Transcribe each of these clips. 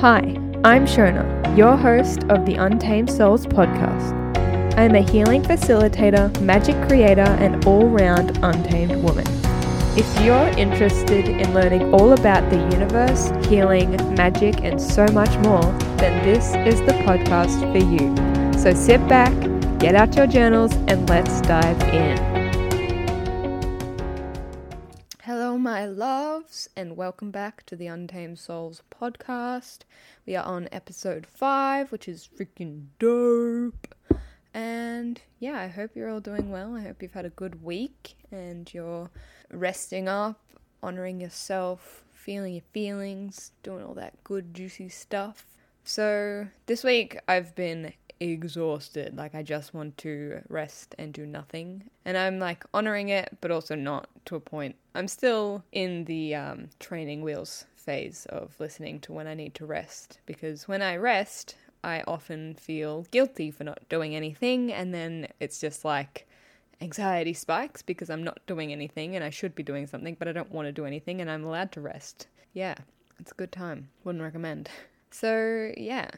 Hi, I'm Shona, your host of the Untamed Souls podcast. I am a healing facilitator, magic creator, and all round untamed woman. If you're interested in learning all about the universe, healing, magic, and so much more, then this is the podcast for you. So sit back, get out your journals, and let's dive in. And welcome back to the Untamed Souls podcast. We are on episode 5, which is freaking dope. And yeah, I hope you're all doing well. I hope you've had a good week and you're resting up, honoring yourself, feeling your feelings, doing all that good, juicy stuff. So, this week I've been exhausted. Like, I just want to rest and do nothing. And I'm like honoring it, but also not to a point. I'm still in the um, training wheels phase of listening to when I need to rest because when I rest, I often feel guilty for not doing anything, and then it's just like anxiety spikes because I'm not doing anything and I should be doing something, but I don't want to do anything and I'm allowed to rest. Yeah, it's a good time. Wouldn't recommend. So, yeah,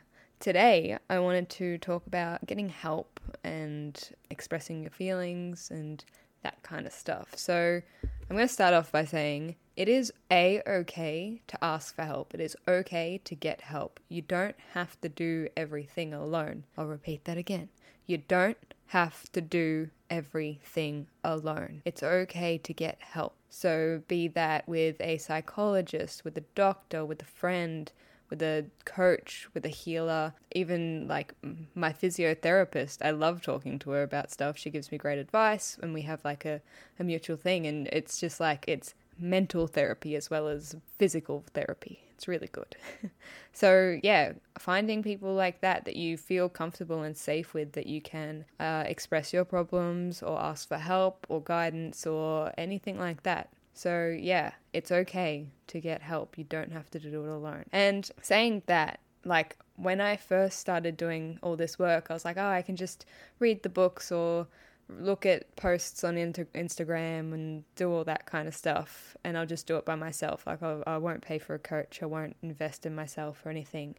today I wanted to talk about getting help and expressing your feelings and that kind of stuff. So, I'm going to start off by saying it is a okay to ask for help. It is okay to get help. You don't have to do everything alone. I'll repeat that again. You don't have to do everything alone. It's okay to get help. So, be that with a psychologist, with a doctor, with a friend, with a coach, with a healer, even like my physiotherapist. I love talking to her about stuff. She gives me great advice, and we have like a, a mutual thing. And it's just like, it's mental therapy as well as physical therapy. It's really good. so, yeah, finding people like that that you feel comfortable and safe with, that you can uh, express your problems or ask for help or guidance or anything like that. So, yeah, it's okay to get help. You don't have to do it alone. And saying that, like, when I first started doing all this work, I was like, oh, I can just read the books or look at posts on inter- Instagram and do all that kind of stuff, and I'll just do it by myself. Like, I'll, I won't pay for a coach, I won't invest in myself or anything.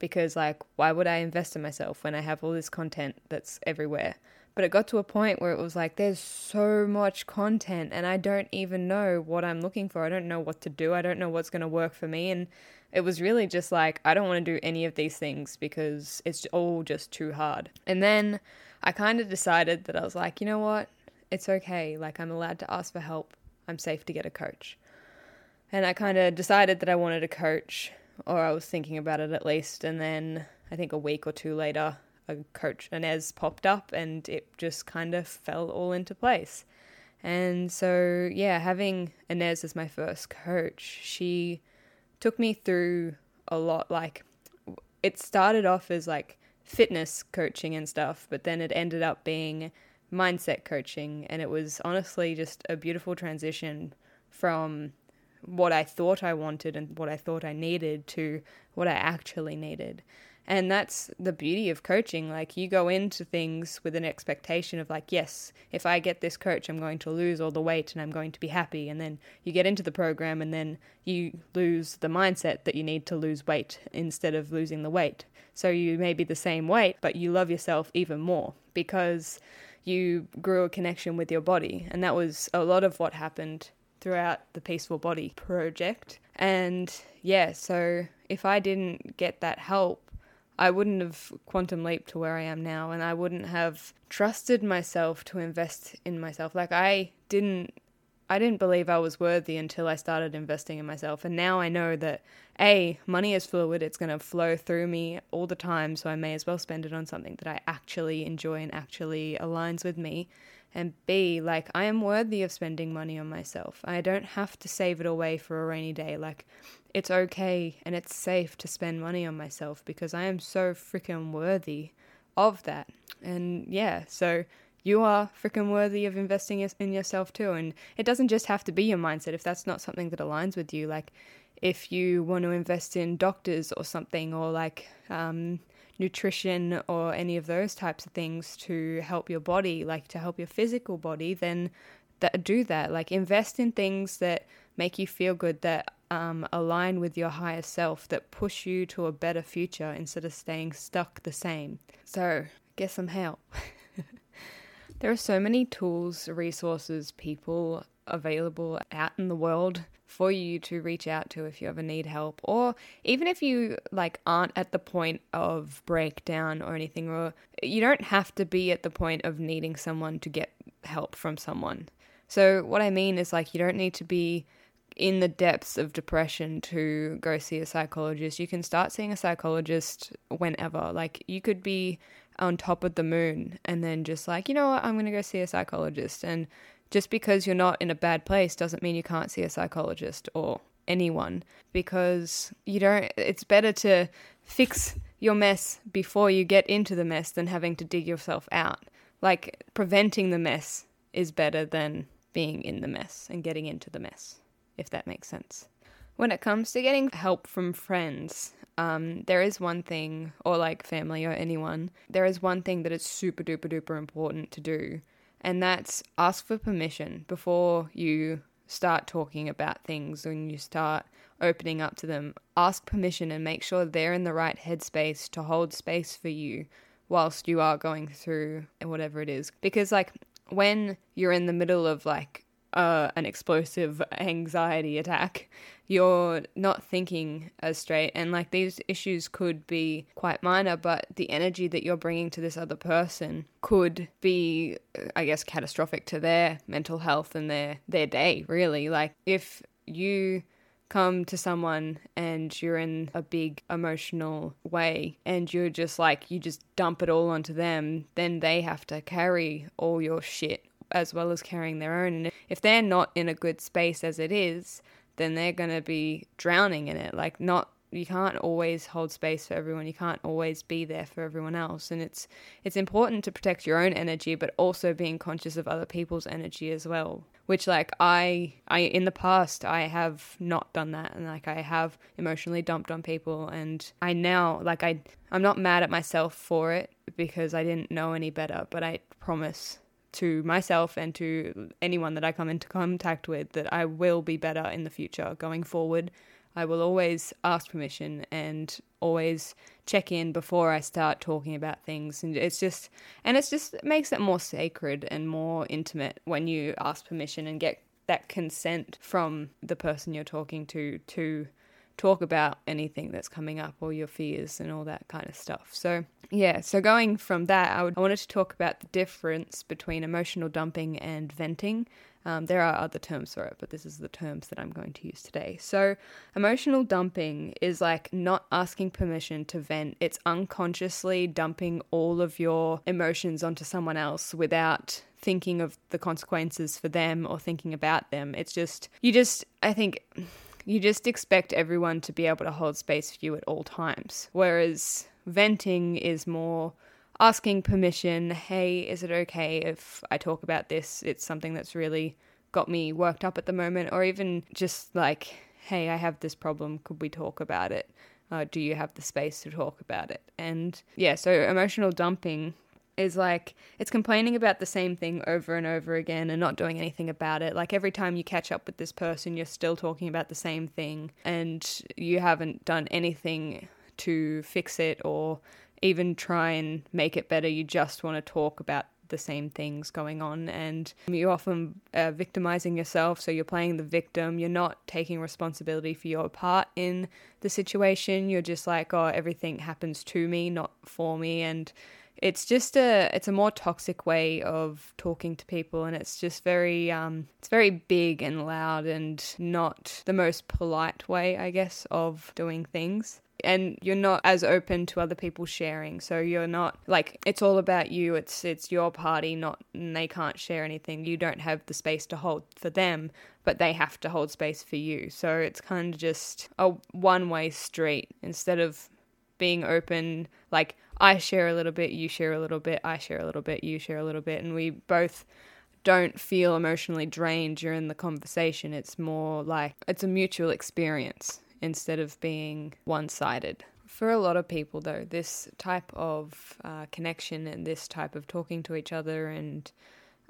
Because, like, why would I invest in myself when I have all this content that's everywhere? But it got to a point where it was like, there's so much content, and I don't even know what I'm looking for. I don't know what to do. I don't know what's going to work for me. And it was really just like, I don't want to do any of these things because it's all just too hard. And then I kind of decided that I was like, you know what? It's okay. Like, I'm allowed to ask for help. I'm safe to get a coach. And I kind of decided that I wanted a coach, or I was thinking about it at least. And then I think a week or two later, a coach, Inez, popped up and it just kind of fell all into place. And so, yeah, having Inez as my first coach, she took me through a lot. Like, it started off as like fitness coaching and stuff, but then it ended up being mindset coaching. And it was honestly just a beautiful transition from what I thought I wanted and what I thought I needed to what I actually needed. And that's the beauty of coaching. Like, you go into things with an expectation of, like, yes, if I get this coach, I'm going to lose all the weight and I'm going to be happy. And then you get into the program and then you lose the mindset that you need to lose weight instead of losing the weight. So you may be the same weight, but you love yourself even more because you grew a connection with your body. And that was a lot of what happened throughout the Peaceful Body project. And yeah, so if I didn't get that help, I wouldn't have quantum leaped to where I am now, and I wouldn't have trusted myself to invest in myself. Like I didn't, I didn't believe I was worthy until I started investing in myself, and now I know that a money is fluid; it's going to flow through me all the time, so I may as well spend it on something that I actually enjoy and actually aligns with me. And B, like I am worthy of spending money on myself. I don't have to save it away for a rainy day. Like it's okay and it's safe to spend money on myself because I am so freaking worthy of that. And yeah, so you are freaking worthy of investing in yourself too. And it doesn't just have to be your mindset if that's not something that aligns with you. Like, if you want to invest in doctors or something, or like um, nutrition or any of those types of things to help your body, like to help your physical body, then that, do that. Like, invest in things that make you feel good, that um, align with your higher self that push you to a better future instead of staying stuck the same. So, get some help. there are so many tools, resources, people available out in the world for you to reach out to if you ever need help or even if you like aren't at the point of breakdown or anything or you don't have to be at the point of needing someone to get help from someone. So what I mean is like you don't need to be in the depths of depression to go see a psychologist. You can start seeing a psychologist whenever. Like you could be on top of the moon and then just like, you know what, I'm going to go see a psychologist and just because you're not in a bad place doesn't mean you can't see a psychologist or anyone because you don't it's better to fix your mess before you get into the mess than having to dig yourself out. Like preventing the mess is better than being in the mess and getting into the mess, if that makes sense. When it comes to getting help from friends, um, there is one thing, or like family or anyone, there is one thing that is super duper duper important to do, and that's ask for permission before you start talking about things when you start opening up to them. Ask permission and make sure they're in the right headspace to hold space for you whilst you are going through whatever it is. Because, like, when you're in the middle of like uh, an explosive anxiety attack, you're not thinking as straight. And like these issues could be quite minor, but the energy that you're bringing to this other person could be, I guess, catastrophic to their mental health and their, their day, really. Like if you come to someone and you're in a big emotional way and you're just like you just dump it all onto them then they have to carry all your shit as well as carrying their own. And if they're not in a good space as it is, then they're going to be drowning in it. Like, not you can't always hold space for everyone. You can't always be there for everyone else, and it's it's important to protect your own energy, but also being conscious of other people's energy as well. Which, like I, I in the past, I have not done that, and like I have emotionally dumped on people, and I now like I, I'm not mad at myself for it because I didn't know any better, but I promise to myself and to anyone that I come into contact with that I will be better in the future going forward. I will always ask permission and always check in before I start talking about things. And it's just, and it's just it makes it more sacred and more intimate when you ask permission and get that consent from the person you're talking to to talk about anything that's coming up or your fears and all that kind of stuff. So, yeah, so going from that, I, would, I wanted to talk about the difference between emotional dumping and venting. Um, there are other terms for it, but this is the terms that I'm going to use today. So, emotional dumping is like not asking permission to vent, it's unconsciously dumping all of your emotions onto someone else without thinking of the consequences for them or thinking about them. It's just, you just, I think you just expect everyone to be able to hold space for you at all times. Whereas venting is more asking permission hey, is it okay if I talk about this? It's something that's really got me worked up at the moment, or even just like, hey, I have this problem, could we talk about it? Uh, do you have the space to talk about it? And yeah, so emotional dumping is like it's complaining about the same thing over and over again and not doing anything about it. Like every time you catch up with this person, you're still talking about the same thing and you haven't done anything to fix it or even try and make it better. You just want to talk about the same things going on and you're often uh, victimizing yourself so you're playing the victim you're not taking responsibility for your part in the situation you're just like oh everything happens to me not for me and it's just a it's a more toxic way of talking to people and it's just very um it's very big and loud and not the most polite way i guess of doing things. And you're not as open to other people sharing so you're not like it's all about you it's it's your party not they can't share anything. You don't have the space to hold for them but they have to hold space for you. So it's kind of just a one way street instead of being open like I share a little bit, you share a little bit, I share a little bit, you share a little bit, and we both don't feel emotionally drained during the conversation. It's more like it's a mutual experience instead of being one sided. For a lot of people, though, this type of uh, connection and this type of talking to each other and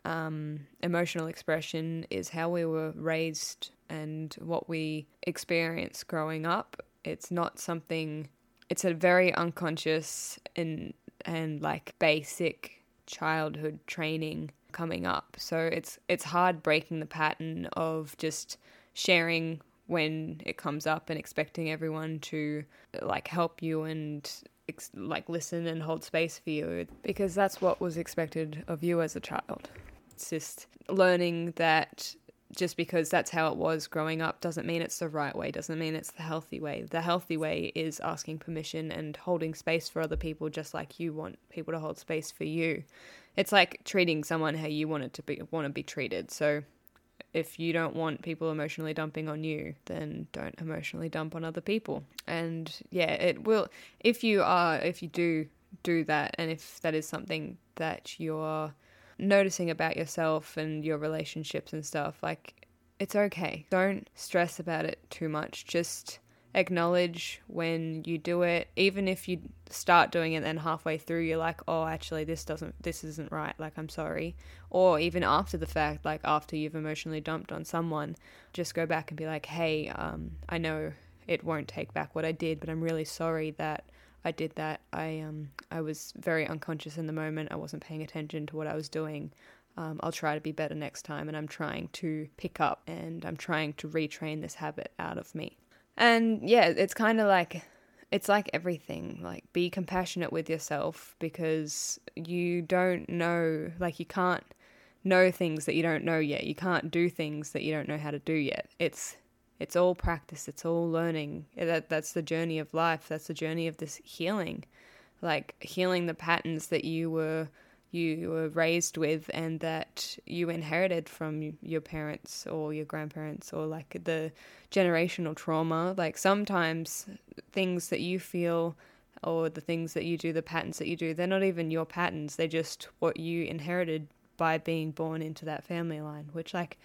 um, emotional expression is how we were raised and what we experience growing up. It's not something, it's a very unconscious and, and like basic childhood training coming up. So it's it's hard breaking the pattern of just sharing when it comes up and expecting everyone to like help you and ex- like listen and hold space for you because that's what was expected of you as a child. It's just learning that just because that's how it was growing up doesn't mean it's the right way, doesn't mean it's the healthy way. The healthy way is asking permission and holding space for other people just like you want people to hold space for you. It's like treating someone how you want it to be want to be treated. So if you don't want people emotionally dumping on you, then don't emotionally dump on other people. And yeah, it will if you are if you do do that and if that is something that you're noticing about yourself and your relationships and stuff, like it's okay. Don't stress about it too much. Just acknowledge when you do it even if you start doing it then halfway through you're like oh actually this doesn't this isn't right like i'm sorry or even after the fact like after you've emotionally dumped on someone just go back and be like hey um, i know it won't take back what i did but i'm really sorry that i did that i um i was very unconscious in the moment i wasn't paying attention to what i was doing um, I'll try to be better next time, and I'm trying to pick up and I'm trying to retrain this habit out of me. And yeah, it's kind of like it's like everything. Like be compassionate with yourself because you don't know, like you can't know things that you don't know yet. You can't do things that you don't know how to do yet. It's it's all practice. It's all learning. Eh, that that's the journey of life. That's the journey of this healing. Like healing the patterns that you were you were raised with and that you inherited from your parents or your grandparents or like the generational trauma. Like sometimes things that you feel or the things that you do, the patterns that you do, they're not even your patterns. They're just what you inherited by being born into that family line, which like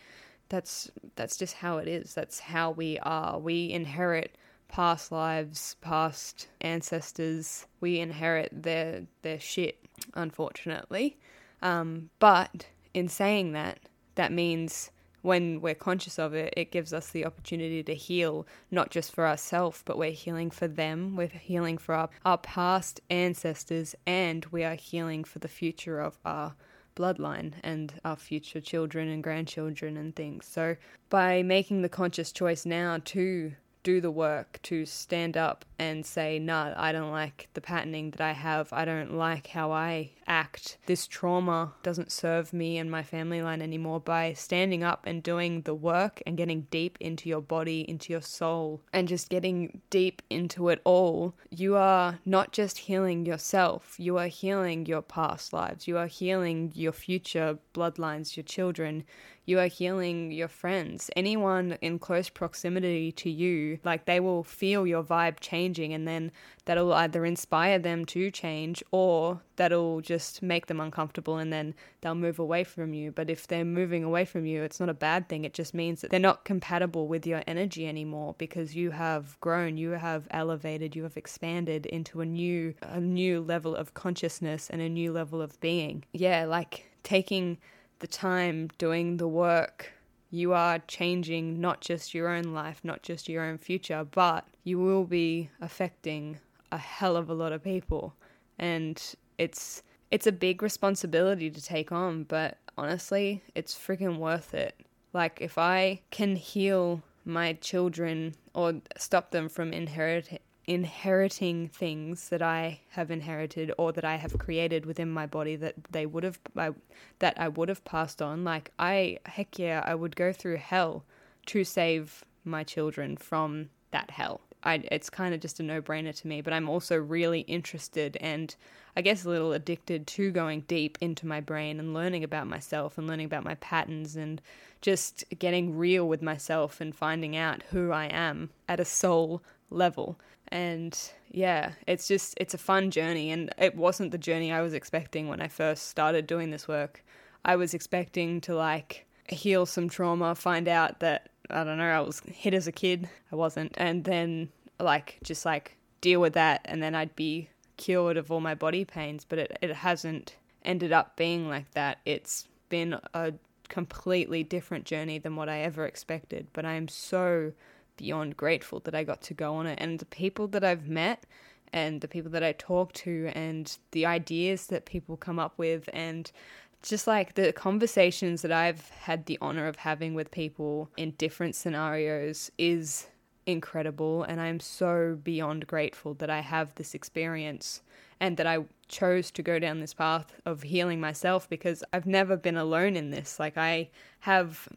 that's that's just how it is. That's how we are. We inherit past lives, past ancestors. We inherit their their shit unfortunately. Um, but in saying that, that means when we're conscious of it, it gives us the opportunity to heal, not just for ourselves, but we're healing for them, we're healing for our, our past ancestors, and we are healing for the future of our bloodline and our future children and grandchildren and things. So, by making the conscious choice now to do the work to stand up and say, nah, I don't like the patterning that I have. I don't like how I act. This trauma doesn't serve me and my family line anymore. By standing up and doing the work and getting deep into your body, into your soul, and just getting deep into it all, you are not just healing yourself, you are healing your past lives, you are healing your future bloodlines, your children you are healing your friends. Anyone in close proximity to you, like they will feel your vibe changing, and then that'll either inspire them to change or that'll just make them uncomfortable and then they'll move away from you. But if they're moving away from you, it's not a bad thing. It just means that they're not compatible with your energy anymore because you have grown, you have elevated, you have expanded into a new a new level of consciousness and a new level of being. Yeah, like taking the time doing the work, you are changing not just your own life, not just your own future, but you will be affecting a hell of a lot of people. And it's it's a big responsibility to take on, but honestly, it's freaking worth it. Like if I can heal my children or stop them from inheriting inheriting things that I have inherited or that I have created within my body that they would have I, that I would have passed on. Like I heck yeah, I would go through hell to save my children from that hell. I, it's kind of just a no-brainer to me, but I'm also really interested and I guess a little addicted to going deep into my brain and learning about myself and learning about my patterns and just getting real with myself and finding out who I am at a soul level. And yeah, it's just, it's a fun journey. And it wasn't the journey I was expecting when I first started doing this work. I was expecting to like heal some trauma, find out that, I don't know, I was hit as a kid. I wasn't. And then like, just like deal with that. And then I'd be cured of all my body pains. But it, it hasn't ended up being like that. It's been a completely different journey than what I ever expected. But I am so beyond grateful that I got to go on it. And the people that I've met and the people that I talk to and the ideas that people come up with and just like the conversations that I've had the honor of having with people in different scenarios is incredible. And I'm so beyond grateful that I have this experience and that I chose to go down this path of healing myself because I've never been alone in this. Like, I have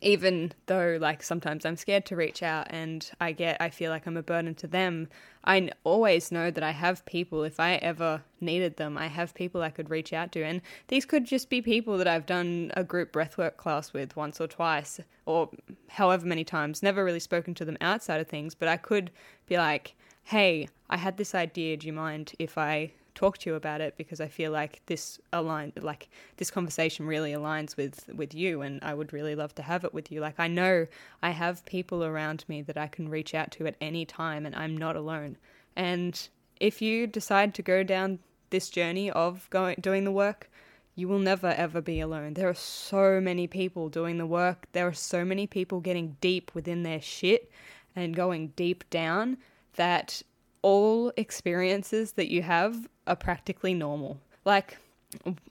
even though like sometimes I'm scared to reach out and I get I feel like I'm a burden to them, I always know that I have people if I ever needed them, I have people I could reach out to. And these could just be people that I've done a group breathwork class with once or twice or however many times, never really spoken to them outside of things, but I could be like, "Hey, I had this idea, do you mind if I talk to you about it because I feel like this align like this conversation really aligns with with you and I would really love to have it with you. Like I know I have people around me that I can reach out to at any time and I'm not alone. And if you decide to go down this journey of going doing the work, you will never ever be alone. There are so many people doing the work. There are so many people getting deep within their shit and going deep down that all experiences that you have are practically normal. Like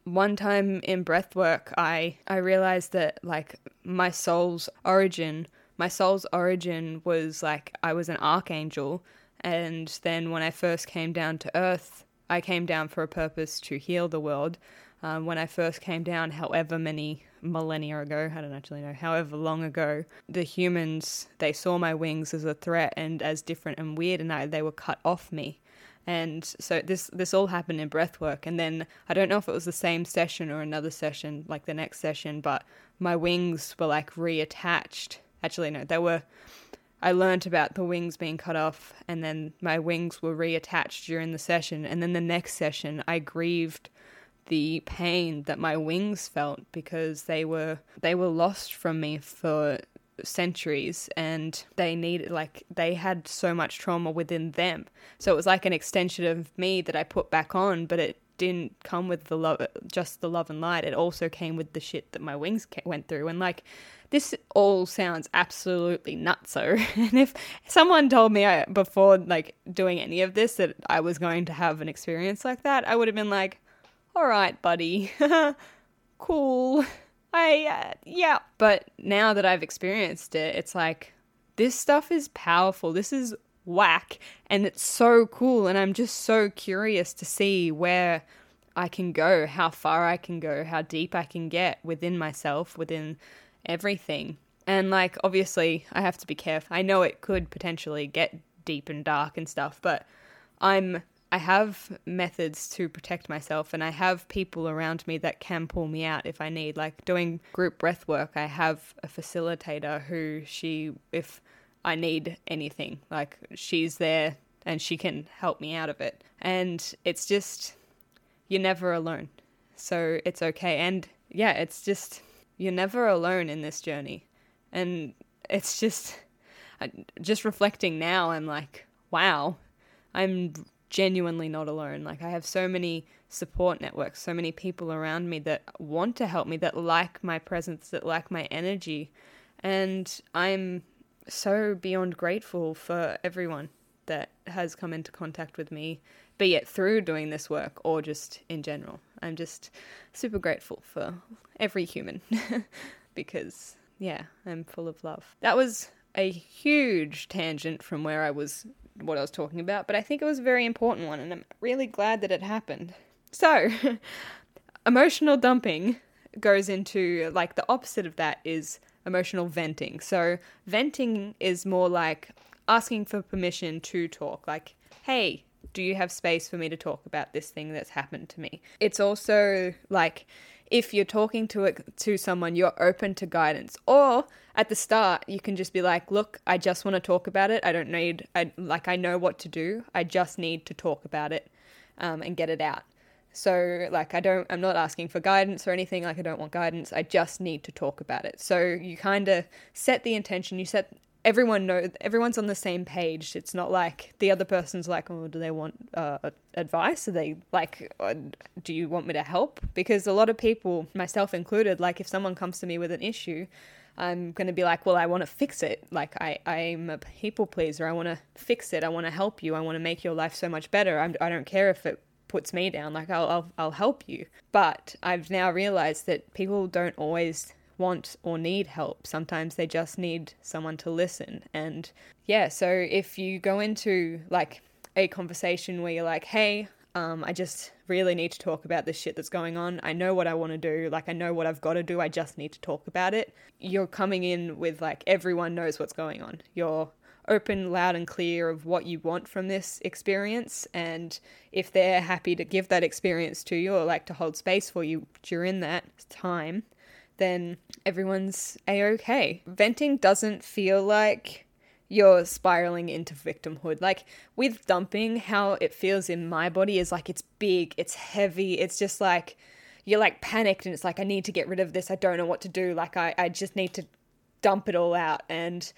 one time in breathwork, I I realized that like my soul's origin, my soul's origin was like I was an archangel, and then when I first came down to earth, I came down for a purpose to heal the world. Um, when I first came down, however many millennia ago, I don't actually know, however long ago, the humans, they saw my wings as a threat and as different and weird, and I, they were cut off me. And so this this all happened in breathwork, and then I don't know if it was the same session or another session, like the next session, but my wings were like reattached. Actually, no, they were. I learned about the wings being cut off, and then my wings were reattached during the session. And then the next session, I grieved the pain that my wings felt because they were they were lost from me for centuries and they needed like they had so much trauma within them. So it was like an extension of me that i put back on but it didn't come with the love just the love and light. It also came with the shit that my wings went through. And like this all sounds absolutely nutso. And if someone told me I, before like doing any of this that i was going to have an experience like that i would have been like all right, buddy, cool. I, uh, yeah. But now that I've experienced it, it's like, this stuff is powerful. This is whack. And it's so cool. And I'm just so curious to see where I can go, how far I can go, how deep I can get within myself, within everything. And like, obviously, I have to be careful. I know it could potentially get deep and dark and stuff, but I'm I have methods to protect myself and I have people around me that can pull me out if I need. Like doing group breath work, I have a facilitator who she, if I need anything, like she's there and she can help me out of it. And it's just, you're never alone. So it's okay. And yeah, it's just, you're never alone in this journey. And it's just, just reflecting now, I'm like, wow, I'm genuinely not alone. Like I have so many support networks, so many people around me that want to help me, that like my presence, that like my energy. And I'm so beyond grateful for everyone that has come into contact with me, be it through doing this work or just in general. I'm just super grateful for every human because, yeah, I'm full of love. That was a huge tangent from where I was what I was talking about, but I think it was a very important one, and I'm really glad that it happened. So, emotional dumping goes into like the opposite of that is emotional venting. So, venting is more like asking for permission to talk, like, hey, do you have space for me to talk about this thing that's happened to me? It's also like if you're talking to to someone, you're open to guidance. Or at the start, you can just be like, "Look, I just want to talk about it. I don't need, I like, I know what to do. I just need to talk about it um, and get it out." So, like, I don't, I'm not asking for guidance or anything. Like, I don't want guidance. I just need to talk about it. So, you kind of set the intention, you set everyone know everyone's on the same page. It's not like the other person's like, oh, do they want uh, advice? Are they like, uh, do you want me to help? Because a lot of people, myself included, like if someone comes to me with an issue, I'm going to be like, well, I want to fix it. Like I, I'm a people pleaser. I want to fix it. I want to help you. I want to make your life so much better. I'm, I don't care if it puts me down. Like I'll, I'll, I'll help you. But I've now realized that people don't always want or need help. Sometimes they just need someone to listen. And yeah, so if you go into like a conversation where you're like, hey, um, I just really need to talk about this shit that's going on. I know what I want to do. Like, I know what I've got to do. I just need to talk about it. You're coming in with, like, everyone knows what's going on. You're open, loud, and clear of what you want from this experience. And if they're happy to give that experience to you or like to hold space for you during that time, then everyone's a okay. Venting doesn't feel like you're spiraling into victimhood. Like with dumping, how it feels in my body is like it's big, it's heavy, it's just like you're like panicked and it's like I need to get rid of this. I don't know what to do. Like I, I just need to dump it all out and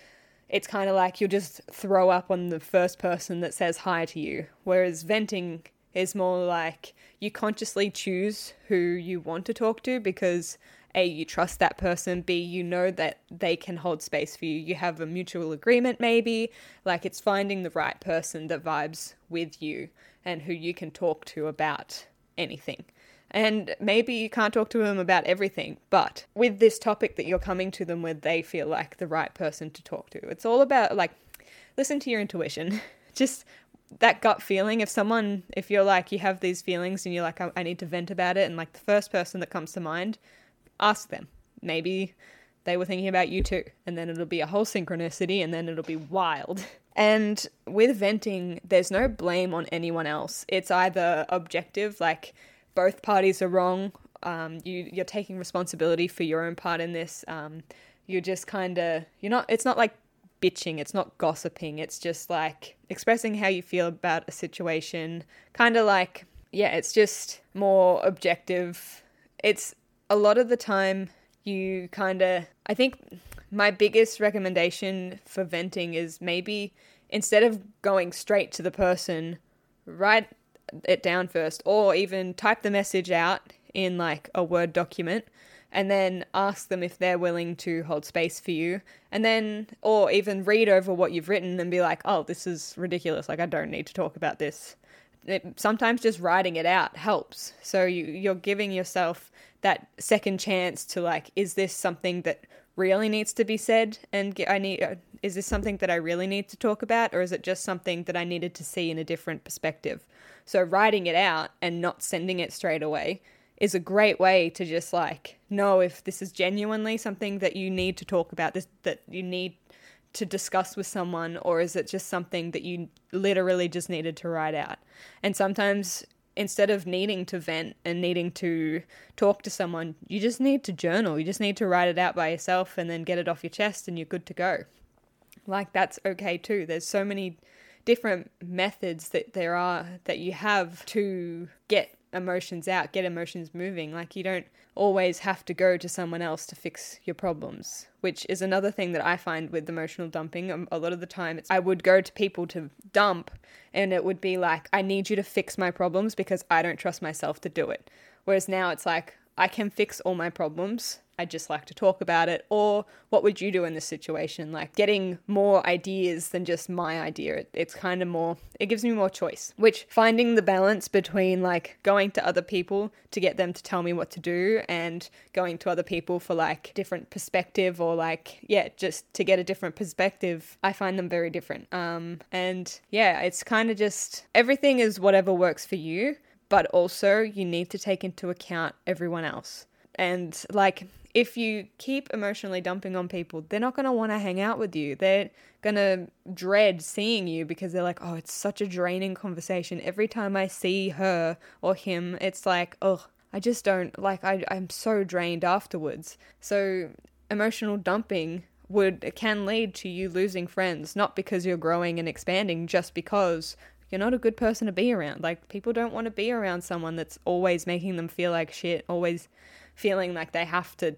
it's kind of like you'll just throw up on the first person that says hi to you. Whereas venting is more like you consciously choose who you want to talk to because a, you trust that person. B, you know that they can hold space for you. You have a mutual agreement, maybe. Like it's finding the right person that vibes with you and who you can talk to about anything. And maybe you can't talk to them about everything, but with this topic that you're coming to them with, they feel like the right person to talk to. It's all about like, listen to your intuition. Just that gut feeling if someone if you're like you have these feelings and you're like I, I, need to vent about it and like the first person that comes to mind ask them. Maybe they were thinking about you too. And then it'll be a whole synchronicity and then it'll be wild. And with venting, there's no blame on anyone else. It's either objective, like both parties are wrong. Um, you you're taking responsibility for your own part in this. Um, you're just kind of you're not. It's not like bitching. It's not gossiping. It's just like expressing how you feel about a situation. Kind of like yeah. It's just more objective. It's a lot of the time you kind of I think my biggest recommendation for venting is maybe instead of going straight to the person, write it down first or even type the message out in like a Word document and then ask them if they're willing to hold space for you. And then, or even read over what you've written and be like, oh, this is ridiculous. Like, I don't need to talk about this. It, sometimes just writing it out helps. So you, you're giving yourself that second chance to like, is this something that really needs to be said? And I need, uh, is this something that I really need to talk about, or is it just something that I needed to see in a different perspective? So writing it out and not sending it straight away is a great way to just like know if this is genuinely something that you need to talk about this that you need to discuss with someone or is it just something that you literally just needed to write out and sometimes instead of needing to vent and needing to talk to someone, you just need to journal. You just need to write it out by yourself and then get it off your chest and you're good to go. Like that's okay too. There's so many different methods that there are that you have to get emotions out, get emotions moving. Like you don't always have to go to someone else to fix your problems, which is another thing that I find with emotional dumping. Um, a lot of the time, I would go to people to dump, and it would be like, I need you to fix my problems because I don't trust myself to do it. Whereas now it's like, I can fix all my problems. I just like to talk about it. Or what would you do in this situation? Like getting more ideas than just my idea. It, it's kind of more, it gives me more choice. Which finding the balance between like going to other people to get them to tell me what to do and going to other people for like different perspective or like, yeah, just to get a different perspective, I find them very different. Um, and yeah, it's kind of just everything is whatever works for you but also you need to take into account everyone else. And like if you keep emotionally dumping on people, they're not going to want to hang out with you. They're going to dread seeing you because they're like, oh, it's such a draining conversation. Every time I see her or him, it's like, oh, I just don't like, I, I'm so drained afterwards. So, emotional dumping would can lead to you losing friends not because you're growing and expanding just because you're not a good person to be around like people don't want to be around someone that's always making them feel like shit always feeling like they have to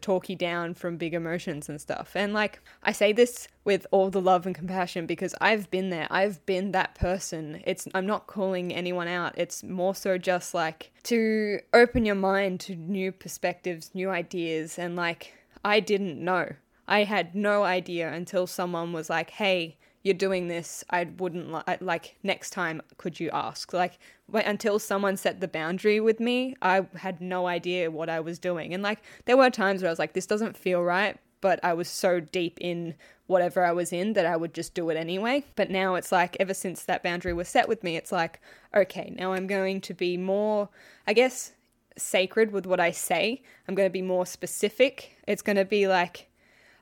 talk you down from big emotions and stuff. And like I say this with all the love and compassion because I've been there. I've been that person. It's I'm not calling anyone out. It's more so just like to open your mind to new perspectives, new ideas and like I didn't know. I had no idea until someone was like, "Hey, you're doing this, I wouldn't li- like next time could you ask? Like until someone set the boundary with me, I had no idea what I was doing. And like there were times where I was like this doesn't feel right, but I was so deep in whatever I was in that I would just do it anyway. But now it's like ever since that boundary was set with me, it's like okay, now I'm going to be more I guess sacred with what I say. I'm going to be more specific. It's going to be like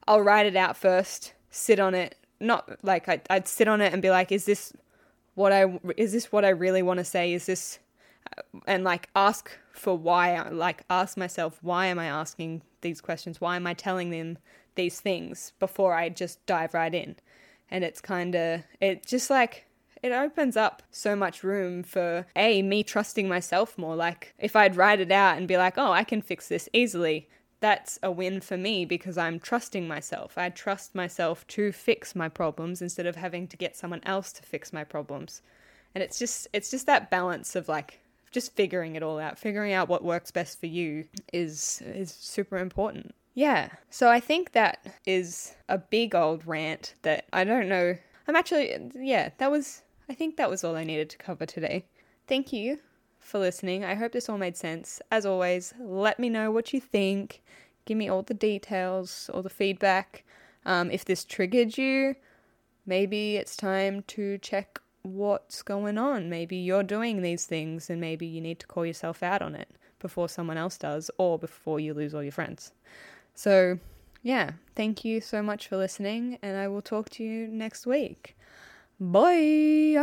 I'll write it out first, sit on it, not like I'd, I'd sit on it and be like, is this what I is this what I really want to say? Is this uh, and like ask for why like ask myself why am I asking these questions? Why am I telling them these things before I just dive right in? And it's kind of it just like it opens up so much room for a me trusting myself more like if I'd write it out and be like, "Oh, I can fix this easily." That's a win for me because I'm trusting myself. I trust myself to fix my problems instead of having to get someone else to fix my problems. And it's just it's just that balance of like just figuring it all out, figuring out what works best for you is is super important. Yeah. So I think that is a big old rant that I don't know. I'm actually yeah, that was I think that was all I needed to cover today. Thank you for listening. I hope this all made sense. As always, let me know what you think. Give me all the details, all the feedback. Um, if this triggered you, maybe it's time to check what's going on. Maybe you're doing these things and maybe you need to call yourself out on it before someone else does or before you lose all your friends. So, yeah, thank you so much for listening, and I will talk to you next week. Bye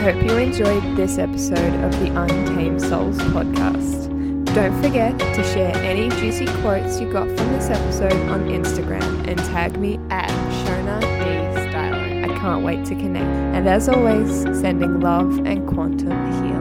hope you enjoyed this episode of the Untamed Souls podcast. Don't forget to share any juicy quotes you got from this episode on Instagram and tag me at Shona D Styler. I can't wait to connect. And as always, sending love and quantum healing.